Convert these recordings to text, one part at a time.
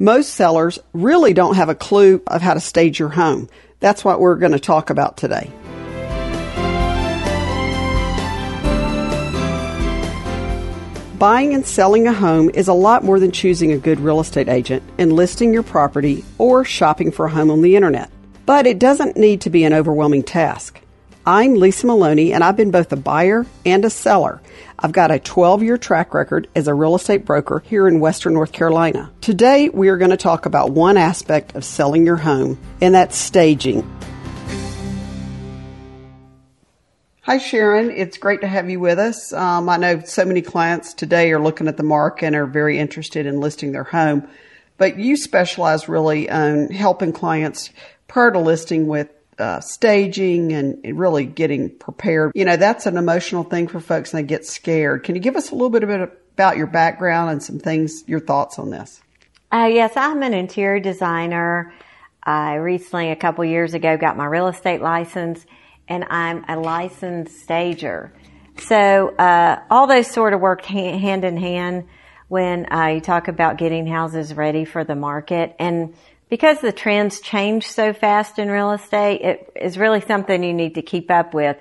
Most sellers really don't have a clue of how to stage your home. That's what we're going to talk about today. Buying and selling a home is a lot more than choosing a good real estate agent and listing your property or shopping for a home on the internet. But it doesn't need to be an overwhelming task. I'm Lisa Maloney, and I've been both a buyer and a seller. I've got a 12 year track record as a real estate broker here in Western North Carolina. Today, we are going to talk about one aspect of selling your home, and that's staging. Hi, Sharon. It's great to have you with us. Um, I know so many clients today are looking at the market and are very interested in listing their home, but you specialize really on helping clients prior to listing with uh, staging and really getting prepared. You know, that's an emotional thing for folks and they get scared. Can you give us a little bit, about your background and some things, your thoughts on this? Uh, yes, I'm an interior designer. I recently, a couple years ago, got my real estate license and I'm a licensed stager. So, uh, all those sort of work hand in hand when uh, you talk about getting houses ready for the market. And because the trends change so fast in real estate, it is really something you need to keep up with.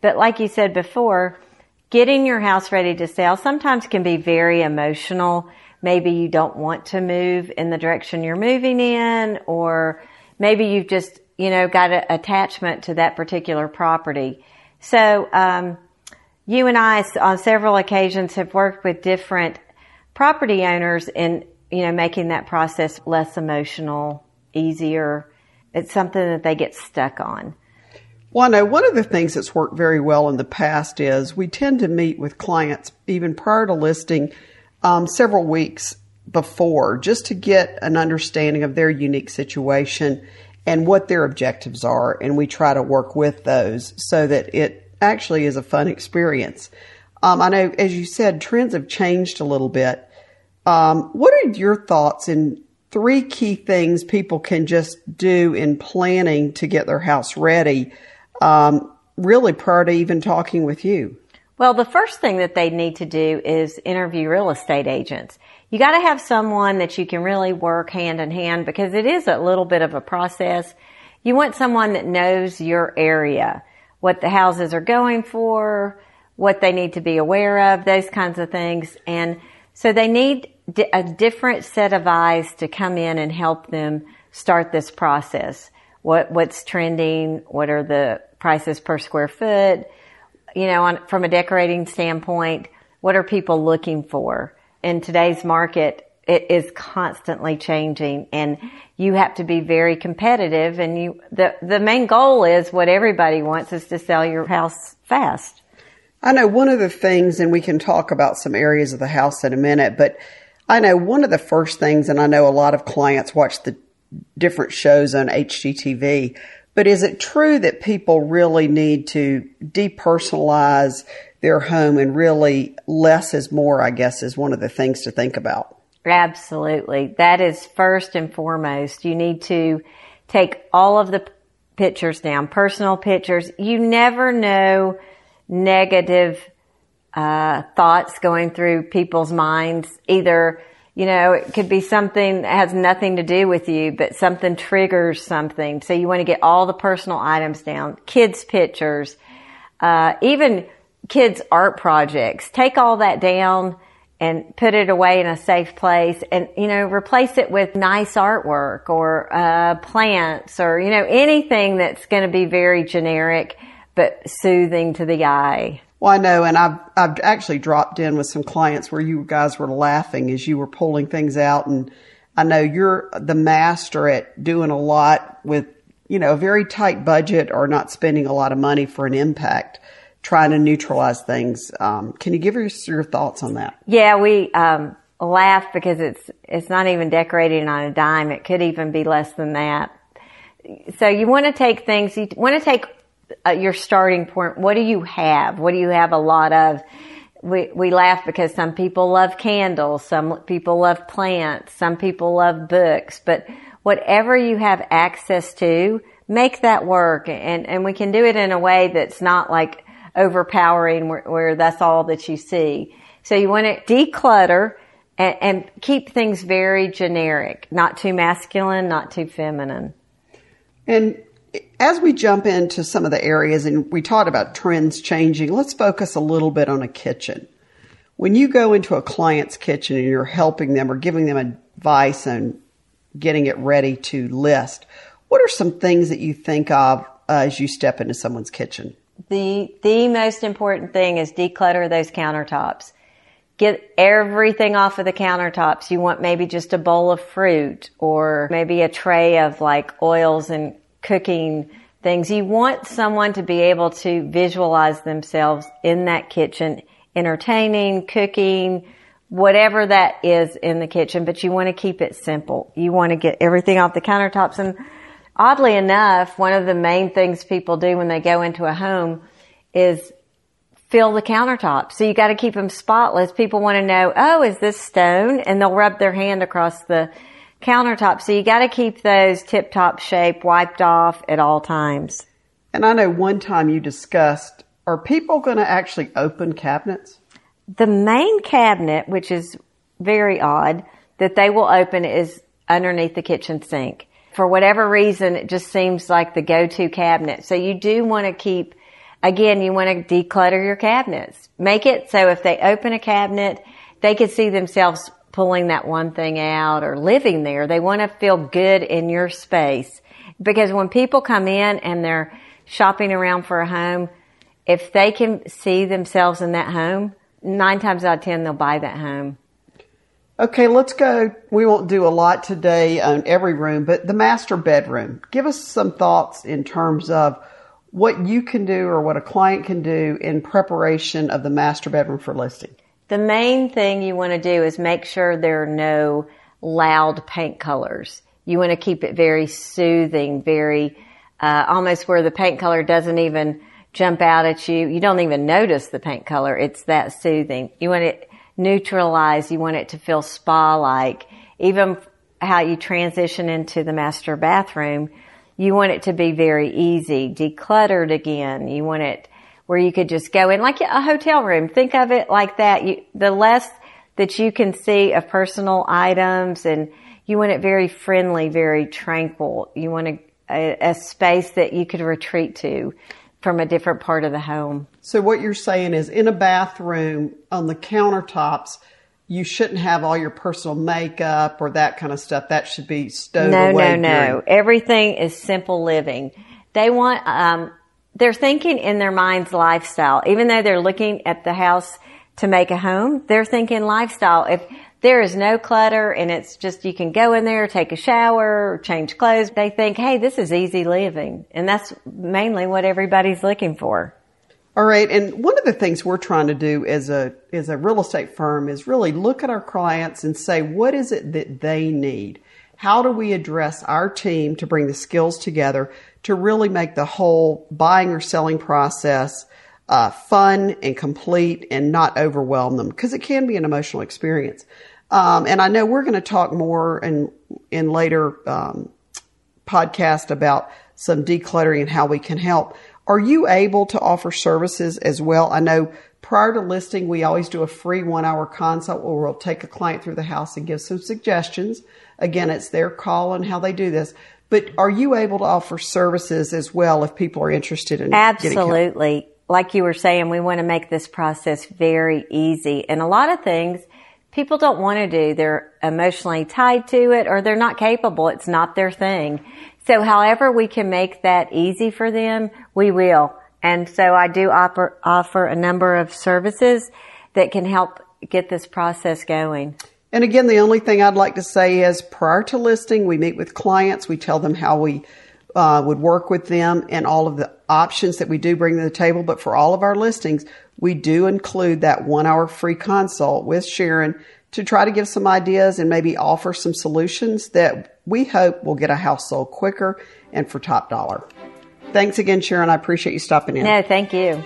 But like you said before, getting your house ready to sell sometimes can be very emotional. Maybe you don't want to move in the direction you're moving in, or maybe you've just, you know, got an attachment to that particular property. So, um, you and I on several occasions have worked with different property owners in you know, making that process less emotional, easier. It's something that they get stuck on. Well, I know one of the things that's worked very well in the past is we tend to meet with clients even prior to listing um, several weeks before just to get an understanding of their unique situation and what their objectives are. And we try to work with those so that it actually is a fun experience. Um, I know, as you said, trends have changed a little bit. Um, what are your thoughts in three key things people can just do in planning to get their house ready, um, really prior to even talking with you? Well, the first thing that they need to do is interview real estate agents. You got to have someone that you can really work hand in hand because it is a little bit of a process. You want someone that knows your area, what the houses are going for, what they need to be aware of, those kinds of things. And so they need a different set of eyes to come in and help them start this process. What, what's trending? What are the prices per square foot? You know, on, from a decorating standpoint, what are people looking for? In today's market, it is constantly changing and you have to be very competitive and you, the, the main goal is what everybody wants is to sell your house fast. I know one of the things, and we can talk about some areas of the house in a minute, but I know one of the first things, and I know a lot of clients watch the different shows on HGTV, but is it true that people really need to depersonalize their home and really less is more, I guess, is one of the things to think about? Absolutely. That is first and foremost. You need to take all of the pictures down, personal pictures. You never know negative uh, thoughts going through people's minds. Either, you know, it could be something that has nothing to do with you, but something triggers something. So you want to get all the personal items down, kids' pictures, uh, even kids' art projects. Take all that down and put it away in a safe place and, you know, replace it with nice artwork or, uh, plants or, you know, anything that's going to be very generic but soothing to the eye. Well, I know, and I've I've actually dropped in with some clients where you guys were laughing as you were pulling things out, and I know you're the master at doing a lot with you know a very tight budget or not spending a lot of money for an impact, trying to neutralize things. Um, can you give us your thoughts on that? Yeah, we um, laugh because it's it's not even decorating on a dime. It could even be less than that. So you want to take things. You want to take uh, your starting point. What do you have? What do you have a lot of? We, we laugh because some people love candles, some people love plants, some people love books, but whatever you have access to, make that work. And, and we can do it in a way that's not like overpowering where, where that's all that you see. So you want to declutter, and, and keep things very generic, not too masculine, not too feminine. And as we jump into some of the areas and we talked about trends changing, let's focus a little bit on a kitchen. When you go into a client's kitchen and you're helping them or giving them advice and getting it ready to list, what are some things that you think of as you step into someone's kitchen? The the most important thing is declutter those countertops. Get everything off of the countertops. You want maybe just a bowl of fruit or maybe a tray of like oils and cooking things. You want someone to be able to visualize themselves in that kitchen, entertaining, cooking, whatever that is in the kitchen, but you want to keep it simple. You want to get everything off the countertops. And oddly enough, one of the main things people do when they go into a home is fill the countertops. So you got to keep them spotless. People want to know, oh, is this stone? And they'll rub their hand across the countertop. So you got to keep those tip top shape wiped off at all times. And I know one time you discussed, are people going to actually open cabinets? The main cabinet, which is very odd, that they will open is underneath the kitchen sink. For whatever reason, it just seems like the go-to cabinet. So you do want to keep, again, you want to declutter your cabinets. Make it so if they open a cabinet, they can see themselves pulling that one thing out or living there. They want to feel good in your space. Because when people come in and they're shopping around for a home, if they can see themselves in that home, nine times out of ten, they'll buy that home. Okay, let's go. We won't do a lot today on every room, but the master bedroom. Give us some thoughts in terms of what you can do or what a client can do in preparation of the master bedroom for listing. The main thing you want to do is make sure there are no loud paint colors. You want to keep it very soothing, very uh, almost where the paint color doesn't even jump out at you. You don't even notice the paint color. It's that soothing. You want it neutralized. You want it to feel spa-like. Even how you transition into the master bathroom, you want it to be very easy, decluttered again. You want it where you could just go in like a hotel room. Think of it like that. You, the less that you can see of personal items and you want it very friendly, very tranquil. You want a, a, a space that you could retreat to from a different part of the home. So what you're saying is in a bathroom on the countertops, you shouldn't have all your personal makeup or that kind of stuff. That should be stowed no, away. No, no, no. Everything is simple living. They want, um, they're thinking in their mind's lifestyle. Even though they're looking at the house to make a home, they're thinking lifestyle. If there is no clutter and it's just you can go in there, take a shower, change clothes. They think, hey, this is easy living. And that's mainly what everybody's looking for. All right. And one of the things we're trying to do as a as a real estate firm is really look at our clients and say, what is it that they need? How do we address our team to bring the skills together to really make the whole buying or selling process uh, fun and complete and not overwhelm them because it can be an emotional experience. Um, and I know we're going to talk more in in later um, podcast about some decluttering and how we can help. Are you able to offer services as well? I know prior to listing, we always do a free one hour consult where we'll take a client through the house and give some suggestions. Again, it's their call on how they do this. But are you able to offer services as well if people are interested in Absolutely. Like you were saying, we want to make this process very easy. And a lot of things people don't want to do. They're emotionally tied to it or they're not capable. It's not their thing. So however we can make that easy for them, we will. And so I do offer, offer a number of services that can help get this process going. And again, the only thing I'd like to say is prior to listing, we meet with clients, we tell them how we uh, would work with them and all of the options that we do bring to the table. But for all of our listings, we do include that one hour free consult with Sharon to try to give some ideas and maybe offer some solutions that we hope will get a house sold quicker and for top dollar. Thanks again, Sharon. I appreciate you stopping in. No, thank you.